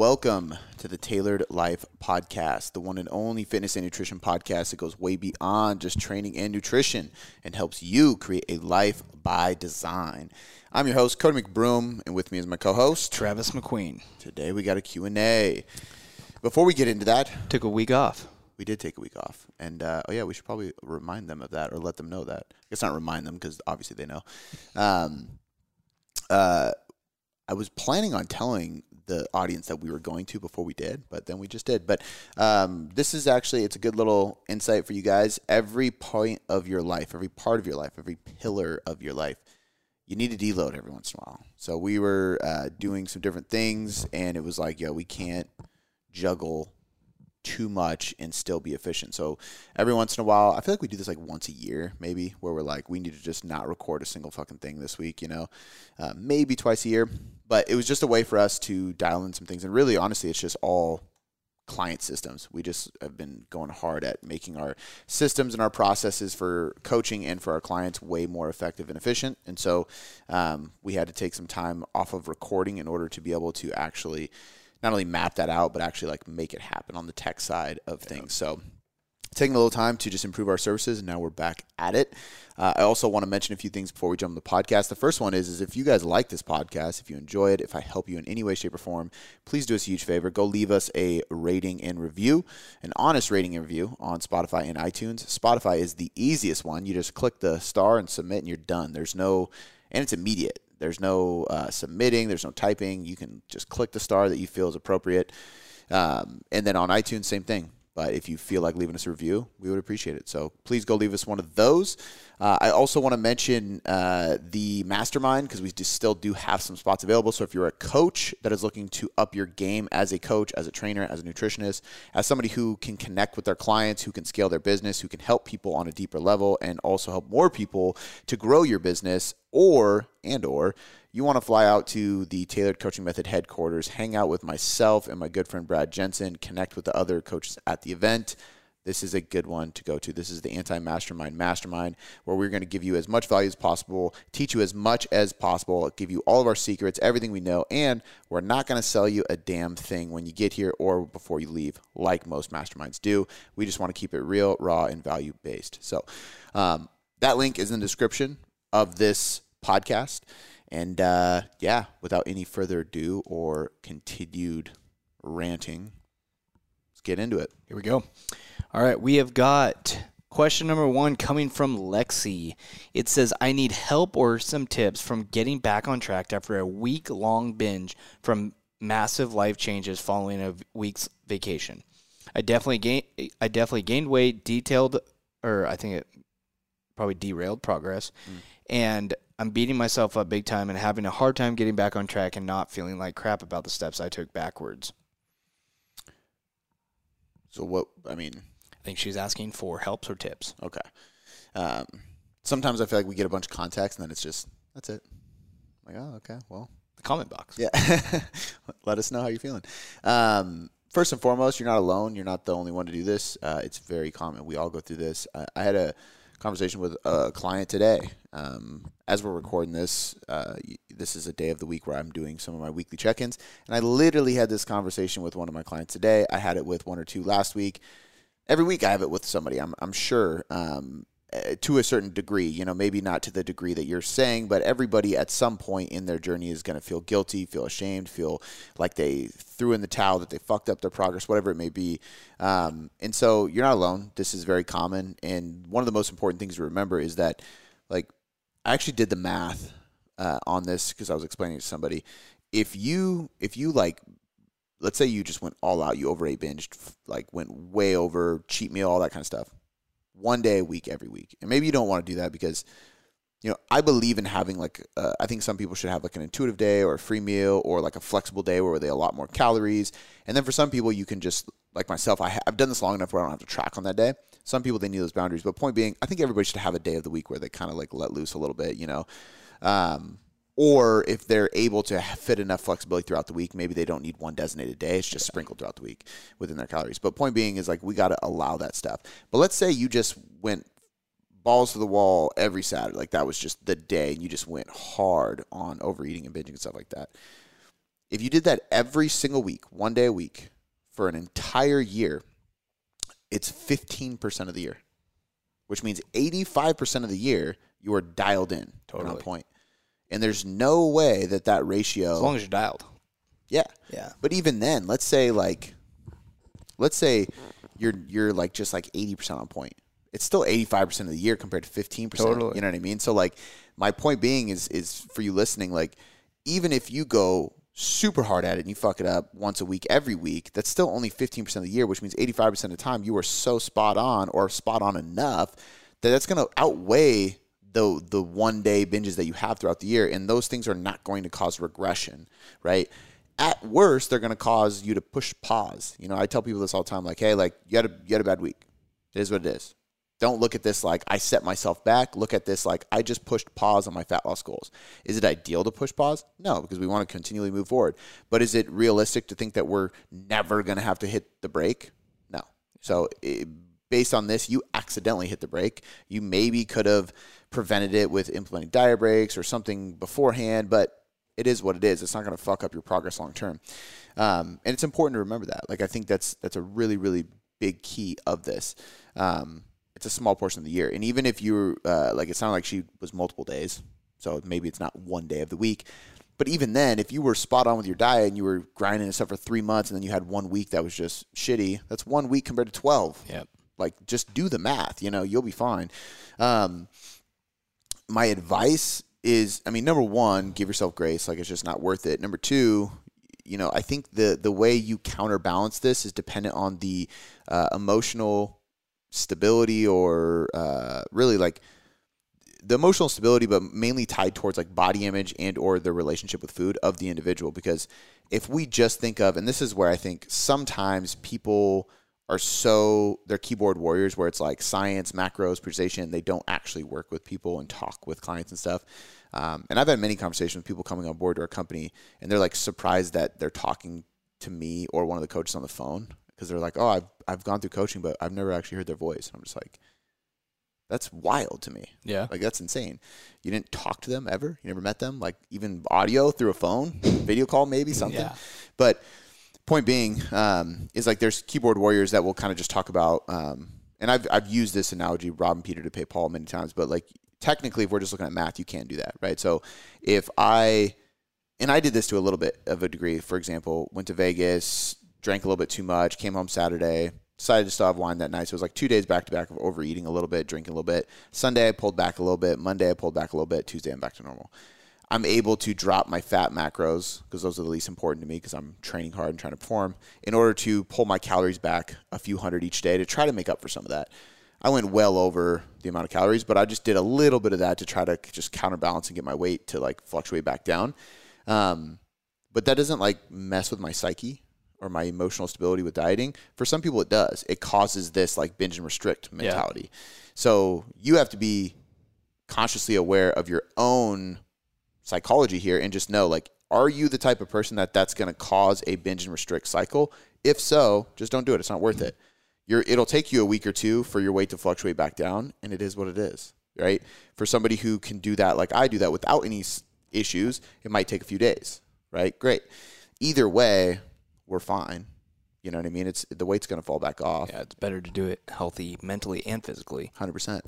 Welcome to the Tailored Life Podcast, the one and only fitness and nutrition podcast that goes way beyond just training and nutrition and helps you create a life by design. I'm your host, Cody McBroom, and with me is my co-host, Travis McQueen. Today we got a Q&A. Before we get into that, Took a week off. we did take a week off. And, uh, oh yeah, we should probably remind them of that or let them know that. I guess not remind them because obviously they know. Um, uh, I was planning on telling the audience that we were going to before we did, but then we just did. But um, this is actually it's a good little insight for you guys. Every point of your life, every part of your life, every pillar of your life, you need to deload every once in a while. So we were uh, doing some different things, and it was like, yo, we can't juggle too much and still be efficient. So every once in a while, I feel like we do this like once a year, maybe, where we're like, we need to just not record a single fucking thing this week, you know, uh, maybe twice a year. But it was just a way for us to dial in some things. And really, honestly, it's just all client systems. We just have been going hard at making our systems and our processes for coaching and for our clients way more effective and efficient. And so um, we had to take some time off of recording in order to be able to actually not only map that out, but actually like make it happen on the tech side of things. So taking a little time to just improve our services and now we're back at it. Uh, i also want to mention a few things before we jump to the podcast. The first one is, is if you guys like this podcast if you enjoy it if i help you in any way shape or form please do us a huge favor. Go leave us a rating and review an honest rating and review on spotify and itunes. Spotify is the easiest one. You just click the star and submit and you're done. There's no and it's immediate there's no uh, submitting there's no typing. You can just click the star that you feel is appropriate. Um, and then on itunes same thing but if you feel like leaving us a review, we would appreciate it. So please go leave us one of those. Uh, I also want to mention uh, the mastermind because we just still do have some spots available. So if you're a coach that is looking to up your game as a coach, as a trainer, as a nutritionist, as somebody who can connect with their clients, who can scale their business, who can help people on a deeper level, and also help more people to grow your business, or and or you want to fly out to the Tailored Coaching Method headquarters, hang out with myself and my good friend Brad Jensen, connect with the other coaches at the event. This is a good one to go to. This is the Anti Mastermind Mastermind, where we're going to give you as much value as possible, teach you as much as possible, give you all of our secrets, everything we know, and we're not going to sell you a damn thing when you get here or before you leave, like most masterminds do. We just want to keep it real, raw, and value based. So um, that link is in the description of this podcast. And uh, yeah, without any further ado or continued ranting, let's get into it. Here we go. All right, we have got question number one coming from Lexi. It says, I need help or some tips from getting back on track after a week long binge from massive life changes following a week's vacation. I definitely gained I definitely gained weight, detailed or I think it probably derailed progress. Mm. And I'm beating myself up big time and having a hard time getting back on track and not feeling like crap about the steps I took backwards. So what I mean, I think she's asking for helps or tips. Okay. Um, sometimes I feel like we get a bunch of context and then it's just that's it. I'm like, oh, okay, well, the comment box. Yeah. Let us know how you're feeling. Um, first and foremost, you're not alone. You're not the only one to do this. Uh, it's very common. We all go through this. I, I had a conversation with a client today. Um, as we're recording this, uh, this is a day of the week where I'm doing some of my weekly check ins. And I literally had this conversation with one of my clients today. I had it with one or two last week. Every week I have it with somebody, I'm, I'm sure. Um, uh, to a certain degree, you know, maybe not to the degree that you're saying, but everybody at some point in their journey is going to feel guilty, feel ashamed, feel like they threw in the towel, that they fucked up their progress, whatever it may be. Um, and so you're not alone. This is very common. And one of the most important things to remember is that, like, I actually did the math uh, on this because I was explaining to somebody. If you, if you like, let's say you just went all out, you overate, binged, like went way over, cheat meal, all that kind of stuff one day a week every week. And maybe you don't want to do that because you know, I believe in having like uh, I think some people should have like an intuitive day or a free meal or like a flexible day where they a lot more calories. And then for some people, you can just like myself, I have done this long enough where I don't have to track on that day. Some people they need those boundaries, but point being, I think everybody should have a day of the week where they kind of like let loose a little bit, you know. Um, or if they're able to fit enough flexibility throughout the week, maybe they don't need one designated day. It's just sprinkled throughout the week within their calories. But point being is like we got to allow that stuff. But let's say you just went balls to the wall every Saturday, like that was just the day, and you just went hard on overeating and binging and stuff like that. If you did that every single week, one day a week, for an entire year, it's 15% of the year, which means 85% of the year you are dialed in totally. on point. And there's no way that that ratio. As long as you're dialed. Yeah. Yeah. But even then, let's say like, let's say you're you're like just like 80% on point. It's still 85% of the year compared to 15%. Totally. You know what I mean? So like, my point being is is for you listening, like, even if you go super hard at it and you fuck it up once a week every week, that's still only 15% of the year, which means 85% of the time you are so spot on or spot on enough that that's going to outweigh the the one day binges that you have throughout the year and those things are not going to cause regression, right? At worst, they're going to cause you to push pause. You know, I tell people this all the time like, "Hey, like you had a you had a bad week. It is what it is. Don't look at this like I set myself back. Look at this like I just pushed pause on my fat loss goals. Is it ideal to push pause? No, because we want to continually move forward. But is it realistic to think that we're never going to have to hit the brake? No. So it, based on this, you accidentally hit the brake. You maybe could have prevented it with implementing diet breaks or something beforehand, but it is what it is. It's not going to fuck up your progress long term. Um, and it's important to remember that. Like I think that's that's a really really big key of this. Um, it's a small portion of the year. And even if you're uh, like, it sounded like she was multiple days, so maybe it's not one day of the week. But even then, if you were spot on with your diet and you were grinding and stuff for three months, and then you had one week that was just shitty, that's one week compared to twelve. Yep. Like, just do the math. You know, you'll be fine. Um, my advice is, I mean, number one, give yourself grace. Like, it's just not worth it. Number two, you know, I think the the way you counterbalance this is dependent on the uh, emotional stability or uh, really like the emotional stability but mainly tied towards like body image and or the relationship with food of the individual because if we just think of and this is where i think sometimes people are so they're keyboard warriors where it's like science macros precision they don't actually work with people and talk with clients and stuff um, and i've had many conversations with people coming on board to our company and they're like surprised that they're talking to me or one of the coaches on the phone because they're like, oh, I've I've gone through coaching, but I've never actually heard their voice. And I'm just like, that's wild to me. Yeah, like that's insane. You didn't talk to them ever. You never met them, like even audio through a phone, video call, maybe something. Yeah. But point being um, is like there's keyboard warriors that will kind of just talk about. Um, and I've I've used this analogy, Rob and Peter to pay Paul many times, but like technically, if we're just looking at math, you can't do that, right? So if I and I did this to a little bit of a degree. For example, went to Vegas, drank a little bit too much, came home Saturday, decided to still have wine that night. So it was like two days back to back of overeating a little bit, drinking a little bit. Sunday, I pulled back a little bit. Monday, I pulled back a little bit. Tuesday, I'm back to normal. I'm able to drop my fat macros because those are the least important to me because I'm training hard and trying to perform in order to pull my calories back a few hundred each day to try to make up for some of that. I went well over the amount of calories, but I just did a little bit of that to try to just counterbalance and get my weight to like fluctuate back down. Um, but that doesn't like mess with my psyche or my emotional stability with dieting. For some people, it does. It causes this like binge and restrict mentality. Yeah. So you have to be consciously aware of your own psychology here and just know like, are you the type of person that that's going to cause a binge and restrict cycle? If so, just don't do it. It's not worth it. You're, it'll take you a week or two for your weight to fluctuate back down, and it is what it is, right? For somebody who can do that, like I do that without any issues, it might take a few days, right? Great. Either way, we're fine. You know what I mean? It's the weight's going to fall back off. Yeah, it's better to do it healthy mentally and physically. Hundred um, percent.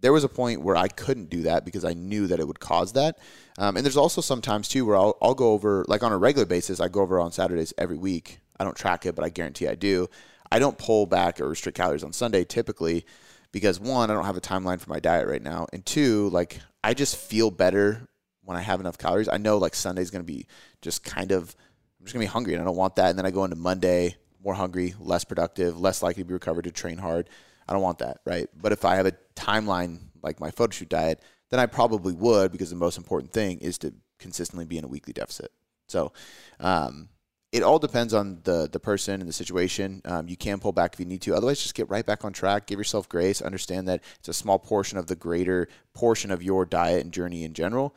There was a point where I couldn't do that because I knew that it would cause that. Um, and there's also sometimes too where I'll, I'll go over like on a regular basis. I go over on Saturdays every week. I don't track it, but I guarantee I do. I don't pull back or restrict calories on Sunday typically because one, I don't have a timeline for my diet right now, and two, like I just feel better when I have enough calories. I know like Sunday's going to be just kind of I'm just gonna be hungry, and I don't want that. And then I go into Monday more hungry, less productive, less likely to be recovered to train hard. I don't want that, right? But if I have a timeline like my photo shoot diet, then I probably would because the most important thing is to consistently be in a weekly deficit. So, um, it all depends on the the person and the situation. Um, you can pull back if you need to. Otherwise, just get right back on track. Give yourself grace. Understand that it's a small portion of the greater portion of your diet and journey in general.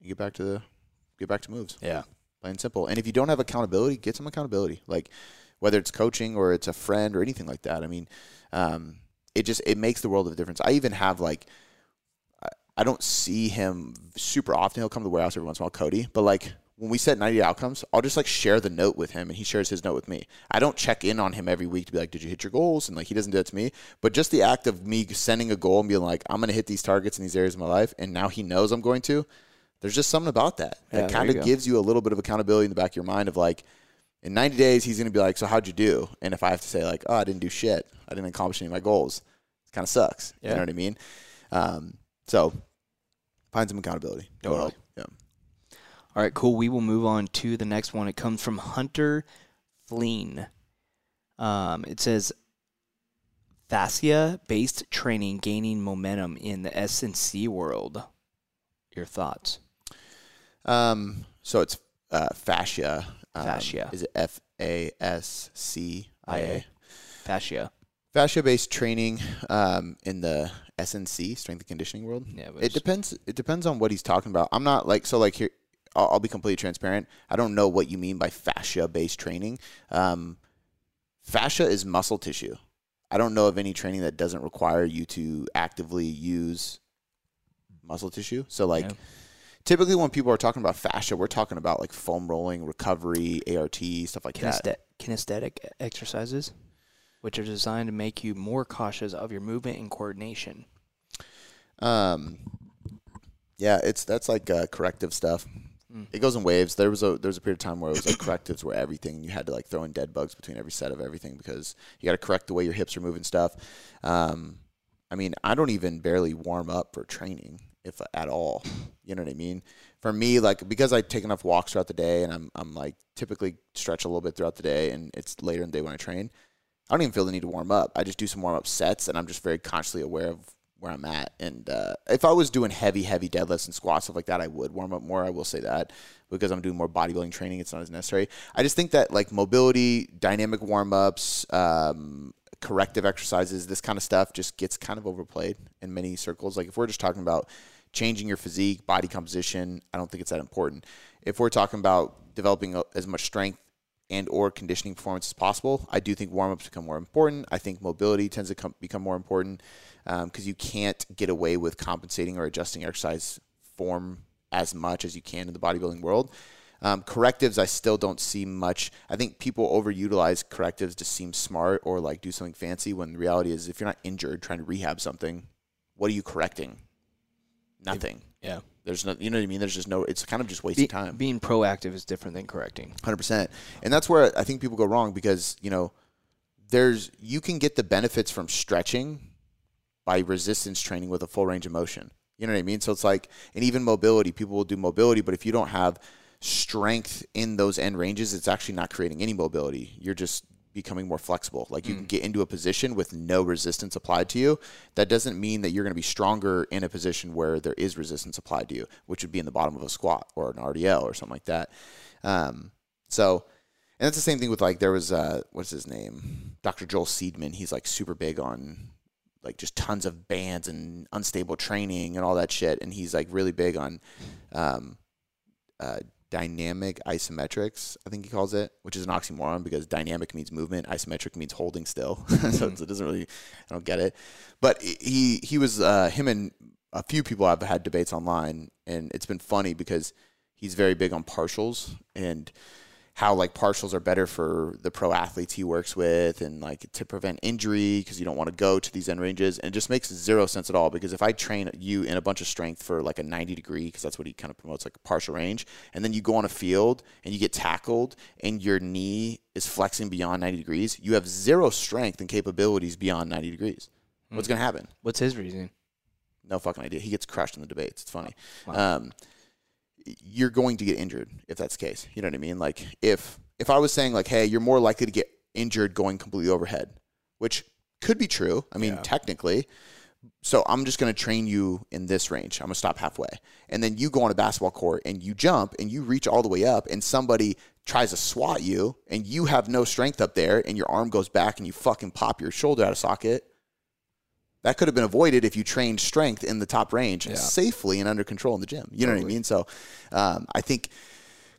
You get back to the get back to moves. Yeah plain and simple. And if you don't have accountability, get some accountability. Like whether it's coaching or it's a friend or anything like that. I mean, um, it just it makes the world of a difference. I even have like I don't see him super often. He'll come to the warehouse every once in a while, Cody. But like when we set 90 outcomes, I'll just like share the note with him and he shares his note with me. I don't check in on him every week to be like, did you hit your goals? And like, he doesn't do that to me. But just the act of me sending a goal and being like, I'm going to hit these targets in these areas of my life. And now he knows I'm going to. There's just something about that that there kind of gives you a little bit of accountability in the back of your mind of like, in 90 days, he's going to be like, so how'd you do? And if I have to say like, oh, I didn't do shit. I didn't accomplish any of my goals. It kind of sucks. You know what I mean? Um, so find some accountability. Totally. Yeah. All right, cool. We will move on to the next one. It comes from Hunter Fleen. Um, it says fascia based training gaining momentum in the S and C world. Your thoughts? Um, so it's uh, fascia. Um, Fascia. Is it F A S C I A? Fascia. Fascia based training um, in the SNC strength and conditioning world. Yeah, It depends. It depends on what he's talking about. I'm not like so like here. I'll, I'll be completely transparent. I don't know what you mean by fascia based training. Um, fascia is muscle tissue. I don't know of any training that doesn't require you to actively use muscle tissue. So like Yeah. Typically when people are talking about fascia, we're talking about like foam rolling, recovery, ART, stuff like that. Kinesthetic exercises, which are designed to make you more cautious of your movement and coordination. Um, yeah, it's that's like uh, corrective stuff. Mm. It goes in waves. There was a there was a period of time where it was like correctives were everything. You had to like throw in dead bugs between every set of everything because you got to correct the way your hips are moving stuff. Um, I mean, I don't even barely warm up for training if at all. You know what I mean? For me, like because I take enough walks throughout the day and I'm I'm like typically stretch a little bit throughout the day and it's later in the day when I train. I don't even feel the need to warm up. I just do some warm up sets and I'm just very consciously aware of where I'm at. And uh, if I was doing heavy, heavy deadlifts and squats, stuff like that, I would warm up more. I will say that because I'm doing more bodybuilding training, it's not as necessary. I just think that like mobility, dynamic warm ups, um, corrective exercises, this kind of stuff just gets kind of overplayed in many circles. Like if we're just talking about changing your physique, body composition, I don't think it's that important. If we're talking about developing as much strength and or conditioning performance as possible. I do think warm ups become more important. I think mobility tends to come, become more important because you can't get away with compensating or adjusting exercise form as much as you can in the bodybuilding world. Um, correctives, I still don't see much. I think people overutilize correctives to seem smart or like do something fancy when the reality is if you're not injured trying to rehab something, what are you correcting? Nothing. Yeah. There's no, you know what I mean? There's just no, it's kind of just wasting Be- time. Being proactive is different than correcting. Hundred percent, and that's where I think people go wrong because you know, there's you can get the benefits from stretching by resistance training with a full range of motion. You know what I mean? So it's like, and even mobility, people will do mobility, but if you don't have strength in those end ranges, it's actually not creating any mobility. You're just becoming more flexible. Like you can get into a position with no resistance applied to you. That doesn't mean that you're going to be stronger in a position where there is resistance applied to you, which would be in the bottom of a squat or an RDL or something like that. Um, so, and that's the same thing with like there was uh, what's his name, Dr. Joel Seedman. He's like super big on like just tons of bands and unstable training and all that shit. And he's like really big on um, uh, dynamic isometrics, I think he calls it, which is an oxymoron because dynamic means movement, isometric means holding still. so it doesn't really, I don't get it. But he he was uh, him and a few people I've had debates online, and it's been funny because he's very big on partials and how like partials are better for the pro athletes he works with and like to prevent injury because you don't want to go to these end ranges and it just makes zero sense at all because if i train you in a bunch of strength for like a 90 degree because that's what he kind of promotes like a partial range and then you go on a field and you get tackled and your knee is flexing beyond 90 degrees you have zero strength and capabilities beyond 90 degrees what's going to happen What's his reasoning? no fucking idea. He gets crushed in the debates. It's funny. Wow. Um, you're going to get injured if that's the case. You know what I mean? Like if if I was saying like, hey, you're more likely to get injured going completely overhead, which could be true. I mean, Yeah. technically. So I'm just going to train you in this range. I'm going to stop halfway. And then you go on a basketball court and you jump and you reach all the way up and somebody tries to swat you and you have no strength up there and your arm goes back and you fucking pop your shoulder out of socket. That could have been avoided if you trained strength in the top range Yeah. safely and under control in the gym. You know what I mean? So um, I think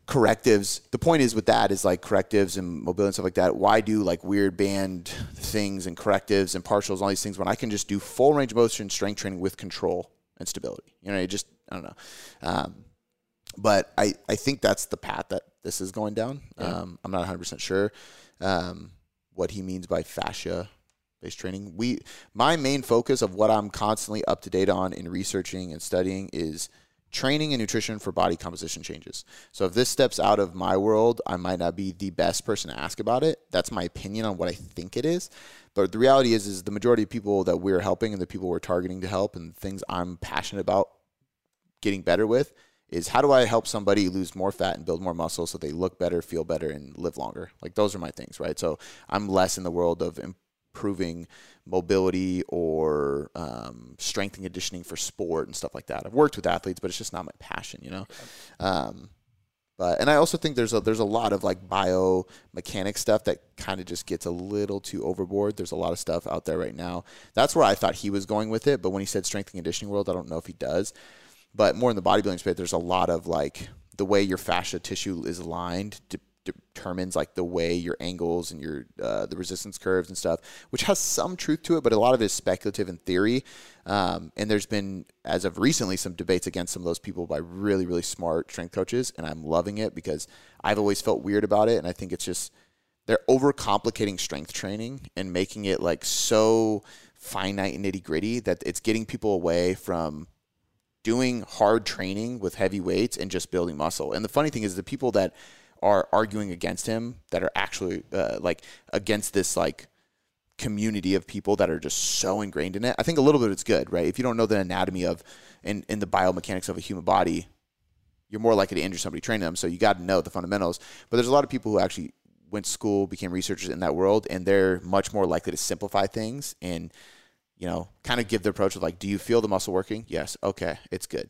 correctives, the point is with that is like correctives and mobility and stuff like that. Why do like weird band things and correctives and partials and all these things when I can just do full range of motion strength training with control and stability? You know, it just, I don't know. Um, but I, I think that's the path that this is going down. Um, I'm not 100 percent sure um, what he means by fascia based training. We my main focus of what I'm constantly up to date on in researching and studying is training and nutrition for body composition changes. So if this steps out of my world, I might not be the best person to ask about it. That's my opinion on what I think it is. But the reality is is the majority of people that we're helping and the people we're targeting to help and things I'm passionate about getting better with is how do I help somebody lose more fat and build more muscle so they look better, feel better, and live longer? Like those are my things, right? So I'm less in the world of improving mobility or um, strength and conditioning for sport and stuff like that. I've worked with athletes, but it's just not my passion, you know. Um, but and I also think there's a there's a lot of like biomechanic stuff that kind of just gets a little too overboard. There's a lot of stuff out there right now. That's where I thought he was going with it, but when he said strength and conditioning world, I don't know if he does. But more in the bodybuilding space, there's a lot of like the way your fascia tissue is aligned de- determines like the way your angles and your uh, the resistance curves and stuff, which has some truth to it, but a lot of it is speculative and theory. Um, and there's been, as of recently, some debates against some of those people by really, really smart strength coaches, and I'm loving it because I've always felt weird about it, and I think it's just they're overcomplicating strength training and making it like so finite and nitty gritty that it's getting people away from doing hard training with heavy weights and just building muscle. And the funny thing is, the people that are arguing against him, that are actually uh, like against this like community of people that are just so ingrained in it. I think a little bit it's good, right? If you don't know the anatomy of and, and the biomechanics of a human body, you're more likely to injure somebody training them. So you got to know the fundamentals. But there's a lot of people who actually went to school, became researchers in that world, and they're much more likely to simplify things and you know, kind of give the approach of like, do you feel the muscle working? Yes. Okay. It's good.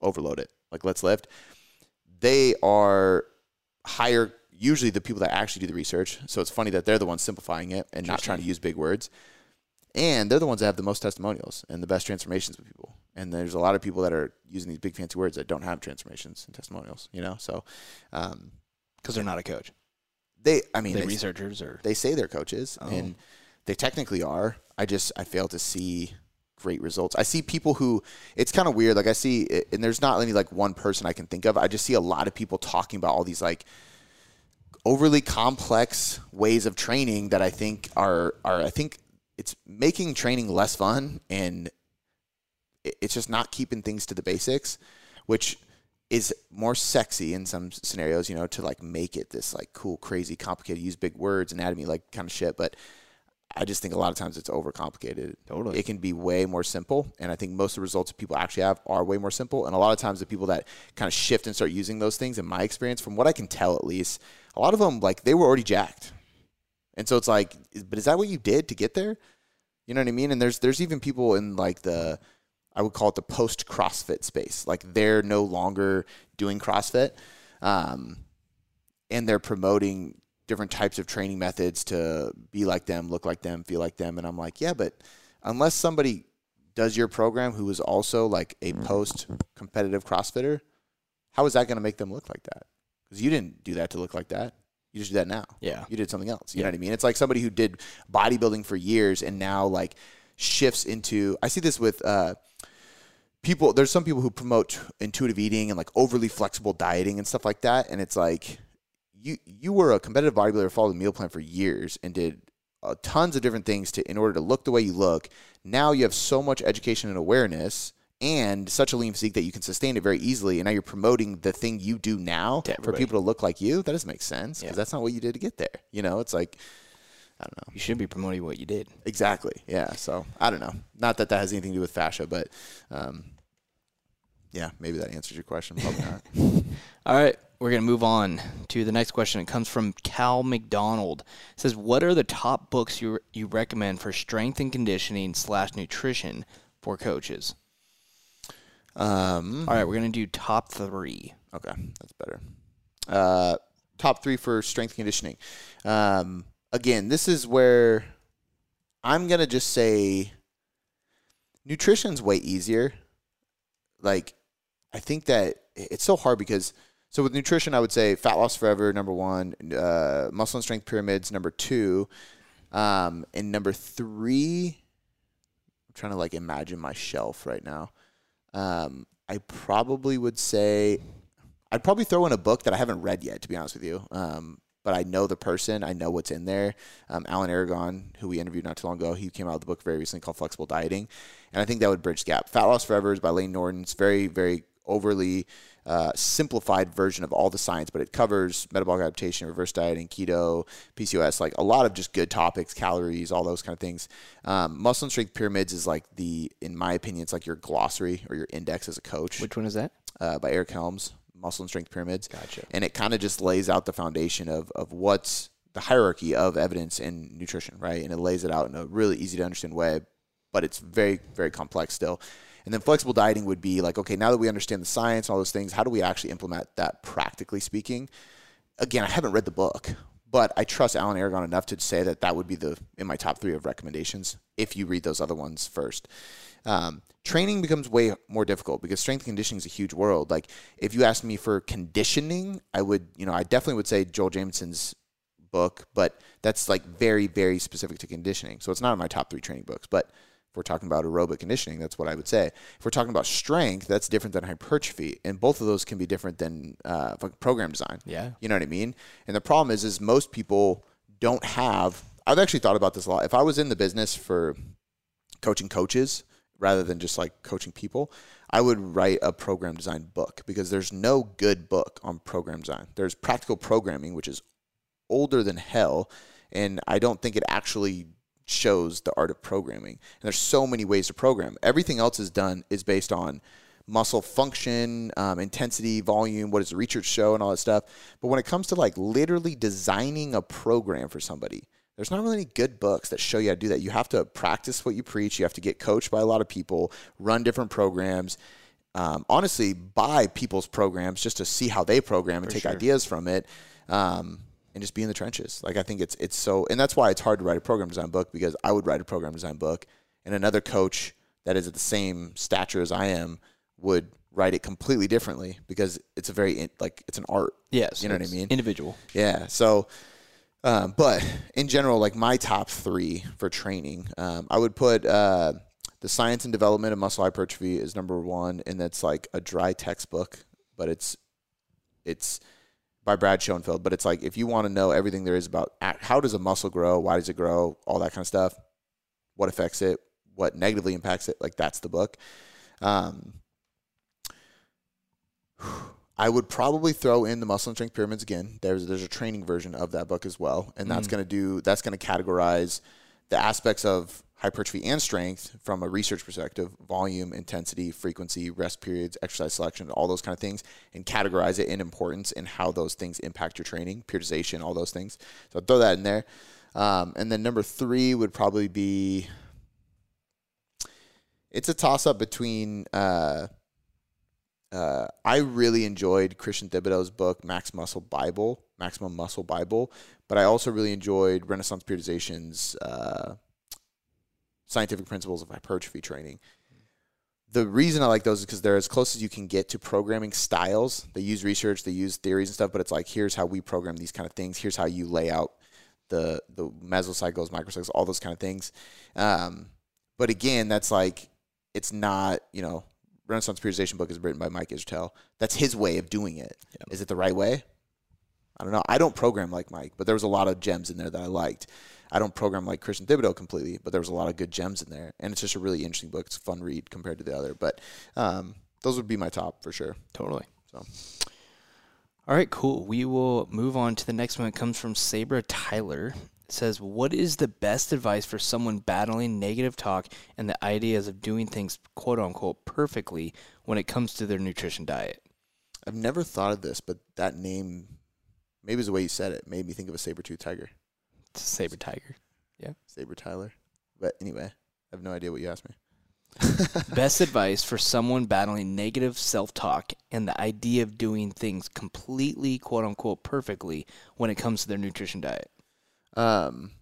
Overload it. Like, let's lift. They are higher, usually the people that actually do the research. So it's funny that they're the ones simplifying it and not trying to use big words. And they're the ones that have the most testimonials and the best transformations with people. And there's a lot of people that are using these big fancy words that don't have transformations and testimonials, you know? So, um, because they're not a coach. they, I mean, they, researchers or they say they're coaches Oh. and they technically are. I just I fail to see great results. I see people who it's kind of weird. Like I see, and there's not any like one person I can think of. I just see a lot of people talking about all these like overly complex ways of training that I think are are I think it's making training less fun and it's just not keeping things to the basics, which is more sexy in some scenarios, you know, to like make it this like cool, crazy, complicated, use big words, anatomy, like kind of shit. But I just think a lot of times it's overcomplicated. Totally. It can be way more simple. And I think most of the results that people actually have are way more simple. And a lot of times the people that kind of shift and start using those things, in my experience, from what I can tell at least, a lot of them, like, they were already jacked. And so it's like, but is that what you did to get there? You know what I mean? And there's there's even people in like the I would call it the post CrossFit space. Like they're no longer doing CrossFit, um, and they're promoting different types of training methods to be like them, look like them, feel like them. And I'm like, yeah, but unless somebody does your program who is also like a post competitive CrossFitter, how is that going to make them look like that? Because you didn't do that to look like that. You just do that now yeah. you did something else. You know what I mean? It's like somebody who did bodybuilding for years and now like shifts into. I see this with uh, people. There's some people who promote intuitive eating and like overly flexible dieting and stuff like that. And it's like you you were a competitive bodybuilder, followed the meal plan for years and did uh, tons of different things to in order to look the way you look. Now you have so much education and awareness. And such a lean physique that you can sustain it very easily, and now you're promoting the thing you do now for people to look like you. That doesn't make sense because Yeah. that's not what you did to get there. You know, it's like I don't know. You should be promoting what you did. Exactly. Yeah. So I don't know. Not that that has anything to do with fascia, but um, yeah, maybe that answers your question. Probably not. All right, we're gonna move on to the next question. It comes from Cal McDonald. It says, "What are the top books you you recommend for strength and conditioning slash nutrition for coaches?" Um, All right, we're gonna do top three. okay, that's better. Uh, top three for strength conditioning. Um, again, this is where I'm gonna just say nutrition's way easier. Like, I think that it's so hard because so with nutrition, I would say fat loss forever number one, uh, muscle and strength pyramids number two, um, and number three. I'm trying to like imagine my shelf right now. Um, I probably would say I'd probably throw in a book that I haven't read yet, to be honest with you. Um, but I know the person, I know what's in there. Um, Alan Aragon, who we interviewed not too long ago, he came out with a book very recently called Flexible Dieting, and I think that would bridge the gap. Fat Loss Forever is by Layne Norton. It's very, very overly uh, simplified version of all the science, but it covers metabolic adaptation, reverse dieting, keto, PCOS, like a lot of just good topics, calories, all those kind of things. Um, Muscle and Strength Pyramids is like the, in my opinion, it's like your glossary or your index as a coach. Which one is that? Uh, by Eric Helms, Muscle and Strength Pyramids. Gotcha. And it kind of just lays out the foundation of, of what's the hierarchy of evidence in nutrition, right? And it lays it out in a really easy to understand way, but it's very, very complex still. And then flexible dieting would be like, okay, now that we understand the science, and all those things, how do we actually implement that practically speaking? Again, I haven't read the book, but I trust Alan Aragon enough to say that that would be the in my top three of recommendations if you read those other ones first. Um, training becomes way more difficult because strength conditioning is a huge world. Like if you asked me for conditioning, I would, you know, I definitely would say Joel Jamieson's book, but that's like very, very specific to conditioning. So it's not in my top three training books, but we're talking about aerobic conditioning, that's what I would say. If we're talking about strength, that's different than hypertrophy, and both of those can be different than uh, program design. Yeah, you know what I mean. And the problem is, is most people don't have. I've actually thought about this a lot. If I was in the business for coaching coaches rather than just like coaching people, I would write a program design book because there's no good book on program design. There's practical programming, which is older than hell, and I don't think it actually shows the art of programming. And there's so many ways to program. Everything else is done is based on muscle function, um, intensity, volume, what does the research show, and all that stuff. But when it comes to like literally designing a program for somebody, there's not really any good books that show you how to do that. You have to practice what you preach. You have to get coached by a lot of people, run different programs. Um, honestly, buy people's programs just to see how they program and for take sure. ideas from it. Um, and just be in the trenches. Like I think it's it's so, and that's why it's hard to write a program design book because I would write a program design book, and another coach that is at the same stature as I am would write it completely differently because it's a very like it's an art. Yes, you know what I mean. Individual. Yeah. So, um, but in general, like my top three for training, um, I would put uh, the science and development of muscle hypertrophy is number one, and that's like a dry textbook, but it's it's by Brad Schoenfeld, but it's like if you want to know everything there is about how does a muscle grow, why does it grow, all that kind of stuff, what affects it, what negatively impacts it, like that's the book. Um, I would probably throw in the muscle and strength pyramids again. There's there's a training version of that book as well, and that's mm. going to do that's going to categorize the aspects of hypertrophy and strength from a research perspective volume intensity frequency rest periods exercise selection all those kind of things and categorize it in importance and how those things impact your training periodization all those things. So I'll throw that in there. Um, and then number three would probably be it's a toss up between uh, uh, I really enjoyed Christian Thibaudeau's book Max Muscle Bible, Maximum Muscle Bible, but I also really enjoyed Renaissance Periodization's uh, scientific principles of hypertrophy training. The reason I like those is because they're as close as you can get to programming styles. They use research, they use theories and stuff, but it's like here's how we program these kind of things. Here's how you lay out the the mesocycles, microcycles, all those kind of things. Um, but again, that's like it's not you know Renaissance periodization book is written by Mike Israetel. That's his way of doing it. Yeah. Is it the right way? I don't know. I don't program like Mike, but there was a lot of gems in there that I liked. I don't program like Christian Thibaudeau completely, but there was a lot of good gems in there, and it's just a really interesting book. It's a fun read compared to the other, but um, those would be my top for sure. Totally. So. All right, cool. We will move on to the next one. It comes from Sabra Tyler. It says, What is the best advice for someone battling negative talk and the ideas of doing things quote unquote perfectly when it comes to their nutrition diet? I've never thought of this, but that name, maybe it's the way you said it, made me think of a saber tooth tiger. Saber Tiger. Yeah. Saber Tyler. But anyway, I have no idea what you asked me. Best advice for someone battling negative self talk and the idea of doing things completely, quote unquote, perfectly when it comes to their nutrition diet. Um,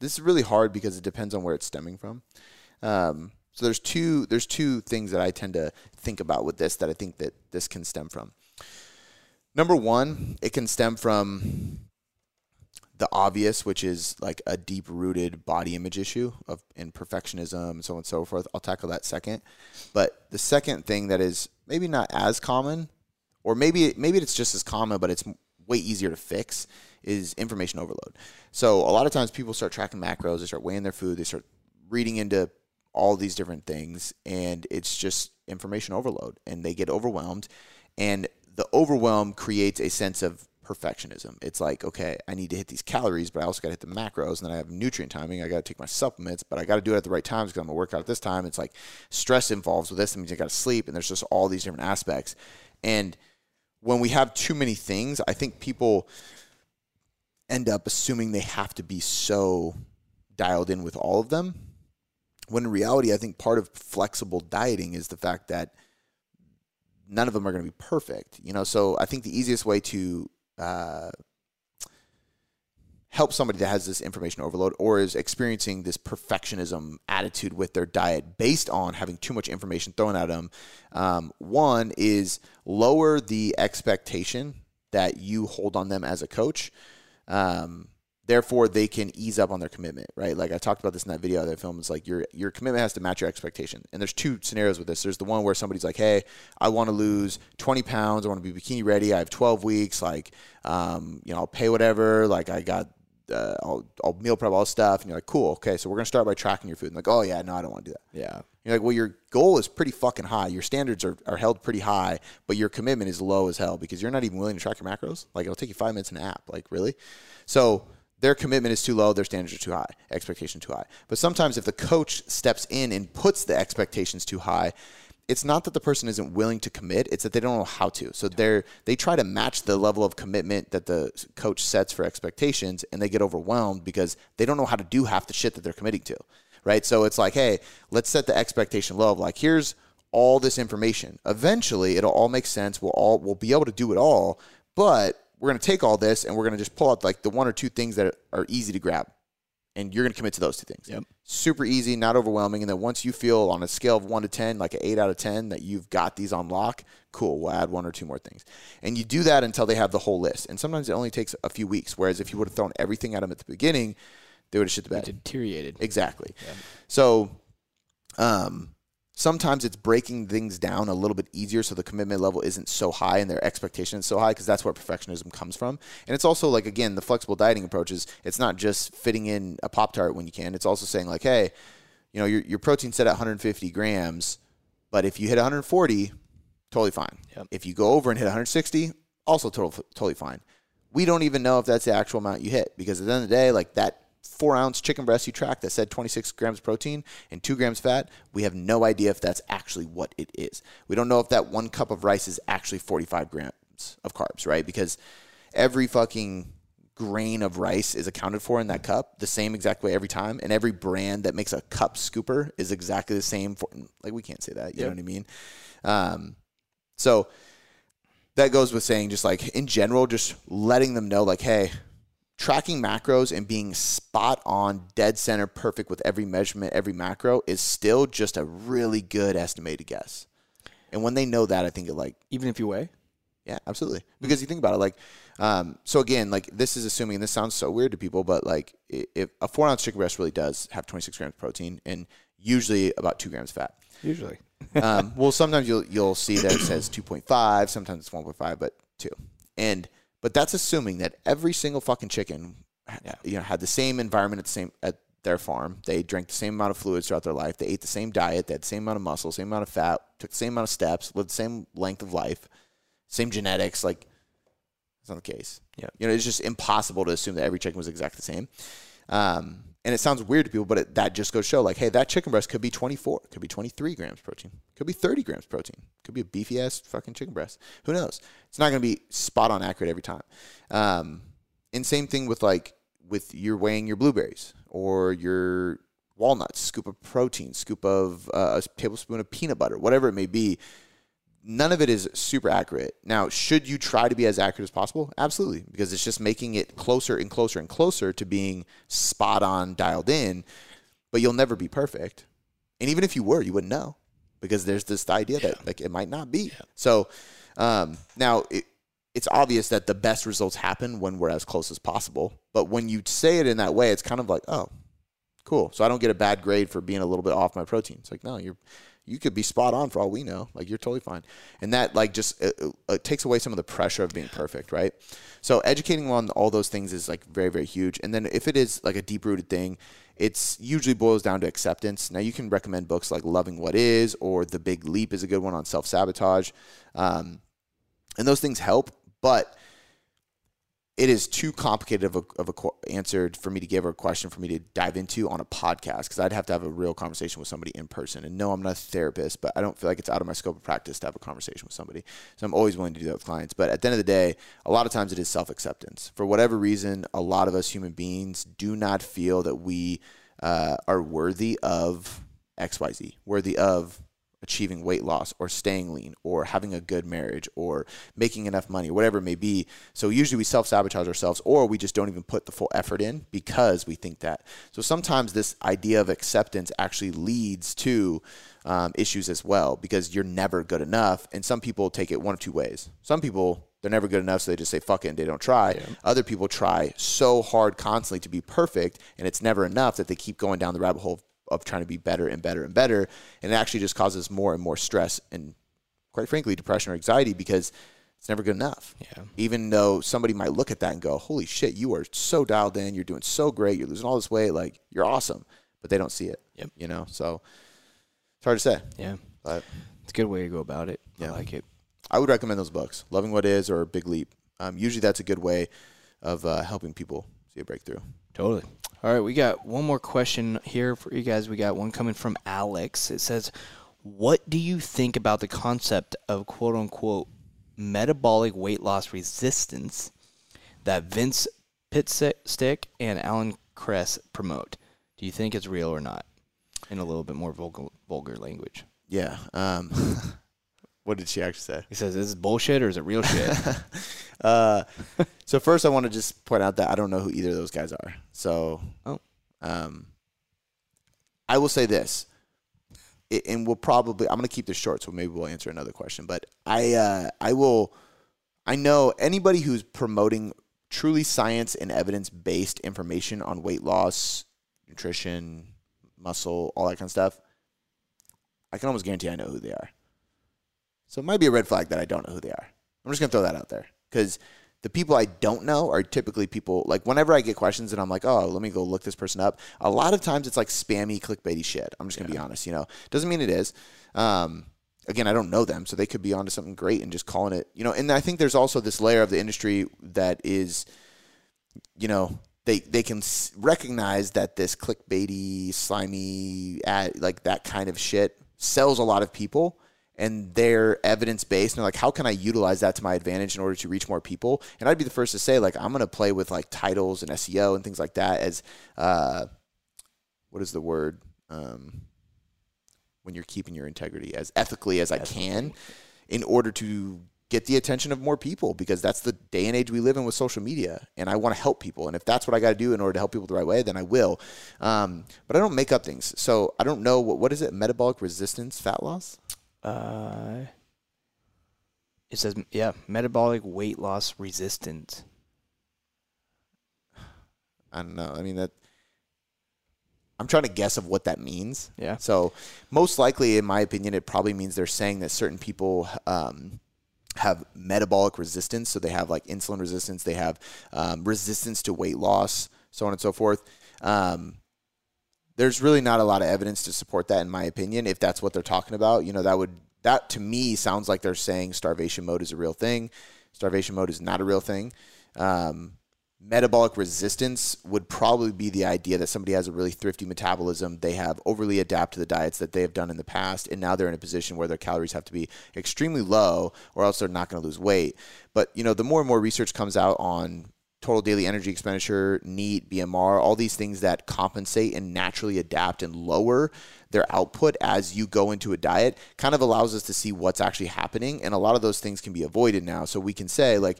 this is really hard because it depends on where it's stemming from. Um, so there's two there's two things that I tend to think about with this that I think that this can stem from. Number one, it can stem from the obvious, which is like a deep rooted body image issue of in perfectionism and so on and so forth. I'll tackle that second. But the second thing that is maybe not as common, or maybe maybe it's just as common, but it's way easier to fix, is information overload. So a lot of times people start tracking macros, they start weighing their food, they start reading into all these different things, and it's just information overload, and they get overwhelmed, and the overwhelm creates a sense of perfectionism. It's like, okay, I need to hit these calories, but I also got to hit the macros, and then I have nutrient timing. I got to take my supplements, but I got to do it at the right times because I'm gonna work out at this time. It's like stress involves with this. That means I got to sleep, and there's just all these different aspects. And when we have too many things, I think people end up assuming they have to be so dialed in with all of them. When in reality, I think part of flexible dieting is the fact that none of them are going to be perfect. You know, so I think the easiest way to uh, help somebody that has this information overload or is experiencing this perfectionism attitude with their diet based on having too much information thrown at them. Um, one is lower the expectation that you hold on them as a coach. Um, therefore, they can ease up on their commitment, right? Like I talked about this in that video that I filmed. It's like your your commitment has to match your expectation. And there's two scenarios with this. There's the one where somebody's like, "Hey, I want to lose 20 pounds. I want to be bikini ready. I have 12 weeks. Like, um, you know, I'll pay whatever. Like, I got uh, I'll, I'll meal prep all this stuff. And you're like, cool, okay, so we're gonna start by tracking your food. And like, oh yeah, no, I don't want to do that. Yeah. You're like, well, your goal is pretty fucking high. Your standards are, are held pretty high, but your commitment is low as hell because you're not even willing to track your macros. Like, it'll take you five minutes in an app. Like, really? So their commitment is too low, their standards are too high, expectation too high. But sometimes if the coach steps in and puts the expectations too high, it's not that the person isn't willing to commit it's that they don't know how to. So they're they try to match the level of commitment that the coach sets for expectations and they get overwhelmed because they don't know how to do half the shit that they're committing to right? So it's like hey let's set the expectation low of like here's all this information. Eventually it'll all make sense. We'll all we'll be able to do it all but we're going to take all this and we're going to just pull out like the one or two things that are easy to grab and you're going to commit to those two things. Yep. Super easy, not overwhelming. And then once you feel on a scale of one to 10, like an eight out of 10, that you've got these on lock, cool, we'll add one or two more things. And you do that until they have the whole list. And sometimes it only takes a few weeks. Whereas if you would have thrown everything at them at the beginning, they would have shit the bed. Deteriorated. Exactly. So, um, sometimes it's breaking things down a little bit easier so the commitment level isn't so high and their expectation is so high because that's where perfectionism comes from. And it's also like again the flexible dieting approach is it's not just fitting in a pop tart when you can. It's also saying like hey you know your, your protein set at 150 grams but if you hit 140 totally fine. Yep. if you go over and hit 160 also total, totally fine. We don't even know if that's the actual amount you hit because at the end of the day like that four ounce chicken breast you tracked that said 26 grams protein and two grams fat, we have no idea if that's actually what it is. We don't know if that one cup of rice is actually 45 grams of carbs, right? Because every fucking grain of rice is accounted for in that cup the same exact way every time. And every brand that makes a cup scooper is exactly the same. For, like, we can't say that. You know what I mean? Um, so that goes with saying just like in general, just letting them know like, hey, tracking macros and being spot on, dead center, perfect with every measurement, every macro is still just a really good estimated guess. And when they know that, I think it like Even if you weigh. yeah, absolutely. Because you think about it, like, um, so again, like this is assuming, and this sounds so weird to people, but like if a four ounce chicken breast really does have 26 grams of protein and usually about two grams of fat. Usually. Um, well, sometimes you'll you'll see that it says 2.5, sometimes it's 1.5, but two. And but that's assuming that every single fucking chicken, Yeah. you know, had the same environment at the same at their farm. They drank the same amount of fluids throughout their life. They ate the same diet. They had the same amount of muscle, same amount of fat, took the same amount of steps, lived the same length of life, same genetics. Like that's not the case. Yeah. You know, it's just impossible to assume that every chicken was exactly the same. Um, and it sounds weird to people, but it, that just goes show, like, hey, that chicken breast could be 24, could be 23 grams protein, could be 30 grams protein, could be a beefy ass fucking chicken breast. Who knows? It's not going to be spot on accurate every time. Um, and same thing with like with you're weighing your blueberries or your walnuts, scoop of protein, scoop of uh, a tablespoon of peanut butter, whatever it may be none of it is super accurate. Now, should you try to be as accurate as possible? Absolutely, because it's just making it closer and closer and closer to being spot on dialed in, but you'll never be perfect. And even if you were, you wouldn't know because there's this idea that like it might not be. So, um, now it, it's obvious that the best results happen when we're as close as possible. But when you say it in that way, it's kind of like, oh, cool. So I don't get a bad grade for being a little bit off my protein. It's like, no, you're you could be spot on for all we know. Like you're totally fine. And that like just it, it takes away some of the pressure of being perfect, right? So educating on all those things is like very very huge. And then if it is like a deep rooted thing, it's usually boils down to acceptance. Now you can recommend books like Loving What Is or The Big Leap is a good one on self sabotage, um, and those things help. But it is too complicated of a, of a qu- answer for me to give or a question for me to dive into on a podcast because I'd have to have a real conversation with somebody in person. And no, I'm not a therapist, but I don't feel like it's out of my scope of practice to have a conversation with somebody. So I'm always willing to do that with clients. But at the end of the day, a lot of times it is self acceptance. For whatever reason, a lot of us human beings do not feel that we uh, are worthy of XYZ, worthy of achieving weight loss or staying lean or having a good marriage or making enough money or whatever it may be. So usually we self sabotage ourselves or we just don't even put the full effort in because we think that. So sometimes this idea of acceptance actually leads to um, issues as well because you're never good enough. And some people take it one of two ways. Some people they're never good enough, so they just say fuck it and they don't try. Yeah. Other people try so hard constantly to be perfect, and it's never enough that they keep going down the rabbit hole of trying to be better and better and better. And it actually just causes more and more stress and, quite frankly, depression or anxiety because it's never good enough. Yeah. Even though somebody might look at that and go, holy shit, you are so dialed in. You're doing so great. You're losing all this weight. Like, you're awesome. But they don't see it. Yep. You know? So it's hard to say. Yeah. But it's a good way to go about it. Yeah. I like it. I would recommend those books, Loving What Is or Big Leap. Um, usually that's a good way of uh, helping people see a breakthrough. Totally. All right, we got one more question here for you guys. We got one coming from Alex. It says, What do you think about the concept of quote unquote metabolic weight loss resistance that Vince Pitstick and Alan Kress promote? Do you think it's real or not? In a little bit more vulgar, vulgar language. Yeah. Um, what did she actually say? He says, "Is this bullshit or is it real shit?" uh, so first, I want to just point out that I don't know who either of those guys are. So, oh, um, I will say this, it, and we'll probably I'm going to keep this short, so maybe we'll answer another question. But I uh, I will I know anybody who's promoting truly science and evidence based information on weight loss, nutrition, muscle, all that kind of stuff. I can almost guarantee I know who they are. So it might be a red flag that I don't know who they are. I'm just going to throw that out there because the people I don't know are typically people like whenever I get questions and I'm like, oh, let me go look this person up. A lot of times it's like spammy, clickbaity shit. I'm just going to yeah. be honest, you know, doesn't mean it is. Um, again, I don't know them, so they could be onto something great and just calling it, you know. And I think there's also this layer of the industry that is, you know, they they can recognize that this clickbaity, slimy, ad, like that kind of shit sells a lot of people and they're evidence based and like how can i utilize that to my advantage in order to reach more people? And i'd be the first to say like i'm going to play with like titles and seo and things like that as uh, what is the word um, when you're keeping your integrity as ethically as i can in order to get the attention of more people because that's the day and age we live in with social media and i want to help people and if that's what i got to do in order to help people the right way then i will. Um, but i don't make up things. So i don't know what, what is it? Metabolic resistance fat loss uh, it says, yeah, metabolic weight loss resistant. I don't know. I mean that. I'm trying to guess of what that means. Yeah. So most likely, in my opinion, it probably means they're saying that certain people um, have metabolic resistance. So they have like insulin resistance. They have um, resistance to weight loss, so on and so forth. Um, there's really not a lot of evidence to support that, in my opinion. If that's what they're talking about, you know, that would that to me sounds like they're saying starvation mode is a real thing. Starvation mode is not a real thing. Um, metabolic resistance would probably be the idea that somebody has a really thrifty metabolism. They have overly adapted to the diets that they have done in the past, and now they're in a position where their calories have to be extremely low, or else they're not going to lose weight. But you know, the more and more research comes out on total daily energy expenditure, NEAT, BMR, all these things that compensate and naturally adapt and lower their output as you go into a diet kind of allows us to see what's actually happening. And a lot of those things can be avoided now. So we can say, like,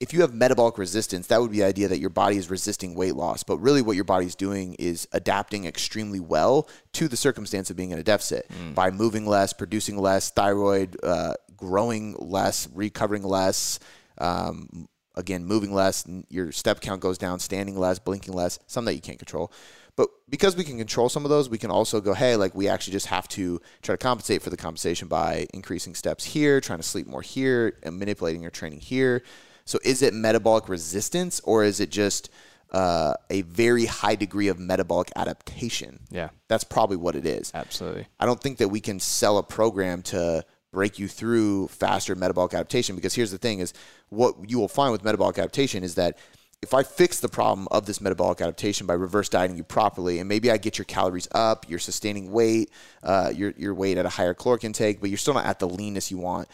if you have metabolic resistance, that would be the idea that your body is resisting weight loss. But really, what your body's doing is adapting extremely well to the circumstance of being in a deficit mm. by moving less, producing less, thyroid uh, growing less, recovering less, Um, again, moving less, your step count goes down, standing less, blinking less, some that you can't control. But because we can control some of those, we can also go, hey, like we actually just have to try to compensate for the compensation by increasing steps here, trying to sleep more here, and manipulating your training here. So is it metabolic resistance or is it just uh, a very high degree of metabolic adaptation? Yeah, That's probably what it is. absolutely. I don't think that we can sell a program to break you through faster metabolic adaptation because here's the thing is what you will find with metabolic adaptation is that if I fix the problem of this metabolic adaptation by reverse dieting you properly, and maybe I get your calories up, you're sustaining weight, uh, your your weight at a higher caloric intake, but you're still not at the leanness you want.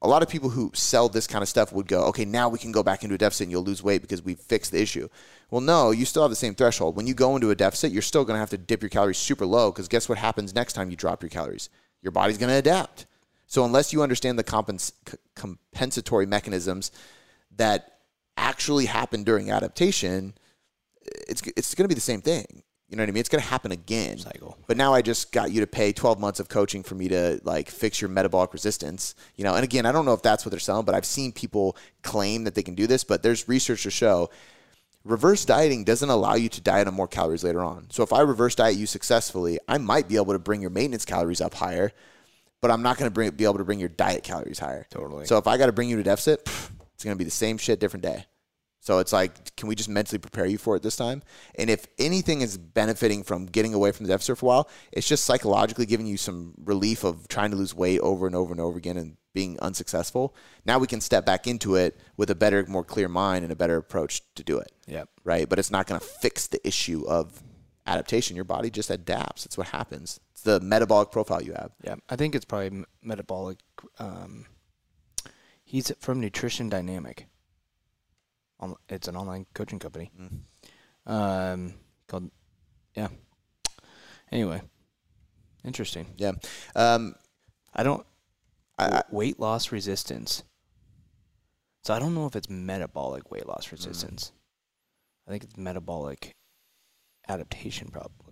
A lot of people who sell this kind of stuff would go, okay, now we can go back into a deficit and you'll lose weight because we've fixed the issue. Well, no, you still have the same threshold. When you go into a deficit, you're still going to have to dip your calories super low because guess what happens next time you drop your calories? Your body's going to adapt. So unless you understand the compens- c- compensatory mechanisms that actually happen during adaptation, it's it's going to be the same thing. You know what I mean? It's going to happen again. Cycle. But now I just got you to pay 12 months of coaching for me to like fix your metabolic resistance. You know, and again, I don't know if that's what they're selling, but I've seen people claim that they can do this. But there's research to show reverse dieting doesn't allow you to diet on more calories later on. So if I reverse diet you successfully, I might be able to bring your maintenance calories up higher, but I'm not going to bring be able to bring your diet calories higher. Totally. So if I got to bring you to deficit, pff, it's going to be the same shit, different day. So it's like, can we just mentally prepare you for it this time? And if anything is benefiting from getting away from the deficit for a while, it's just psychologically giving you some relief of trying to lose weight over and over and over again and being unsuccessful. Now we can step back into it with a better, more clear mind and a better approach to do it. Yep. Right. But it's not going to fix the issue of adaptation. Your body just adapts. That's what happens. It's the metabolic profile you have. Yeah, I think it's probably metabolic. Um, he's from Nutrition Dynamic. It's an online coaching company. Um, called, yeah. Anyway, interesting. Yeah. Um, I don't I, I, weight loss resistance. So I don't know if it's metabolic weight loss resistance. I think it's metabolic adaptation, probably.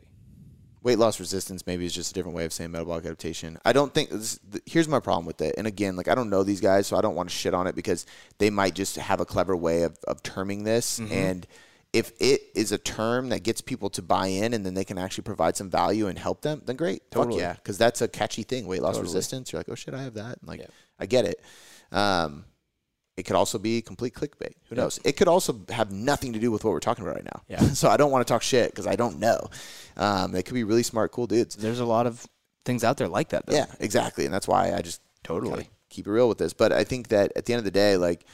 Weight loss resistance maybe is just a different way of saying metabolic adaptation. I don't think this, th- here's my problem with it. And again, like I don't know these guys, so I don't want to shit on it because they might just have a clever way of, of terming this. And if it is a term that gets people to buy in and then they can actually provide some value and help them, then great. Totally. Fuck yeah. Because that's a catchy thing. Weight loss Totally. resistance. You're like, oh shit, I have that. And like Yeah. I get it. Um, it could also be complete clickbait. Who knows? It could also have nothing to do with what we're talking about right now. Yeah. so I don't want to talk shit because I don't know. Um, they could be really smart, cool dudes. There's a lot of things out there like that, though. Yeah, exactly, and that's why I just Totally. keep it real with this. But I think that at the end of the day, like,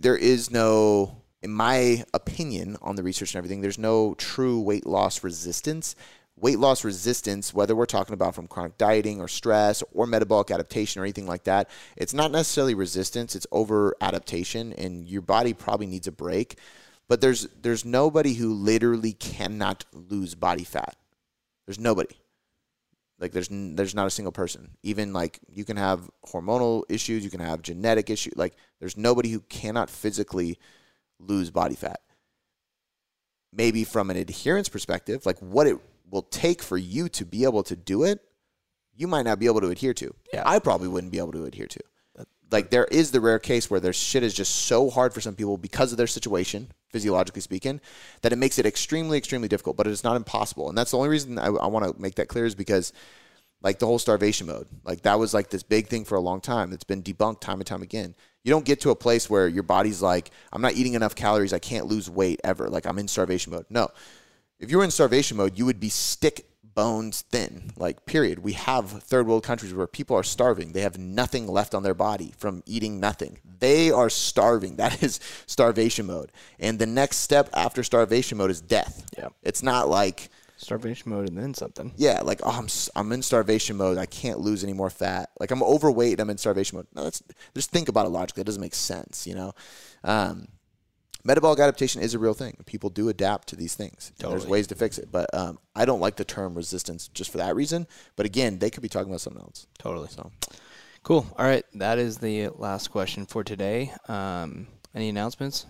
there is no, in my opinion, on the research and everything, there's no true weight loss resistance. Weight loss resistance, whether we're talking about from chronic dieting or stress or metabolic adaptation or anything like that, it's not necessarily resistance. It's over adaptation, and your body probably needs a break. But there's there's nobody who literally cannot lose body fat. There's nobody. Like there's there's not a single person. Even like you can have hormonal issues, you can have genetic issues. Like there's nobody who cannot physically lose body fat. Maybe from an adherence perspective, like what it will take for you to be able to do it, you might not be able to adhere to. Yeah. I probably wouldn't be able to adhere to. Like there is the rare case where their shit is just so hard for some people because of their situation, physiologically speaking, that it makes it extremely, extremely difficult. But it is not impossible, and that's the only reason I, I want to make that clear is because like the whole starvation mode. Like that was like this big thing for a long time. It's been debunked time and time again. You don't get to a place where your body's like, I'm not eating enough calories. I can't lose weight ever. Like I'm in starvation mode. No. If you were in starvation mode, you would be stick bones thin. Like period. We have third world countries where people are starving. They have nothing left on their body from eating nothing. They are starving. That is starvation mode. And the next step after starvation mode is death. Yeah. It's not like Starvation mode and then something. yeah, like oh, I'm I'm in starvation mode. I can't lose any more fat. Like I'm overweight. I'm in starvation mode. No, that's just think about it logically. It doesn't make sense, you know. Um, metabolic adaptation is a real thing. People do adapt to these things. There's ways to fix it, but um, I don't like the term resistance just for that reason. But again, they could be talking about something else. Totally. So Cool. All right. That is the last question for today. Um, any announcements?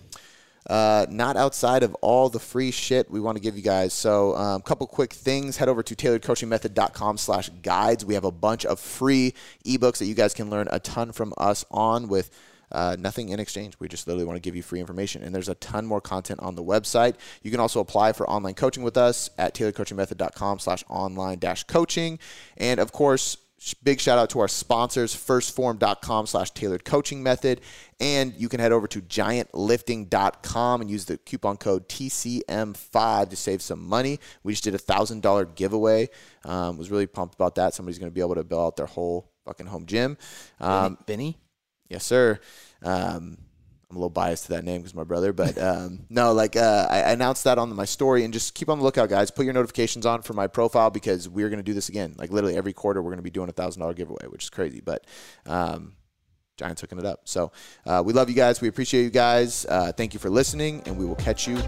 uh, not outside of all the free shit we want to give you guys. So a um, couple quick things. Head over to tailoredcoachingmethod.com slash guides. We have a bunch of free ebooks that you guys can learn a ton from us on with uh, nothing in exchange. We just literally want to give you free information. And there's a ton more content on the website. You can also apply for online coaching with us at tailoredcoachingmethod.com slash online dash coaching. And of course, big shout out to our sponsors, 1stphorm.com slash tailored coaching method. And you can head over to giantlifting.com and use the coupon code TCM5 to save some money. We just did a $1,000 giveaway. Um, was really pumped about that. Somebody's going to be able to build out their whole fucking home gym. Um, Benny? Yes, sir. Um, I'm a little biased to that name because my brother, but um, no, like uh, I announced that on my story, and just keep on the lookout, guys. Put your notifications on for my profile because we're going to do this again. Like literally every quarter, we're going to be doing a thousand dollar giveaway, which is crazy, but. Um, Giants hooking it up. So uh, we love you guys. We appreciate you guys. Uh, thank you for listening, and we will catch you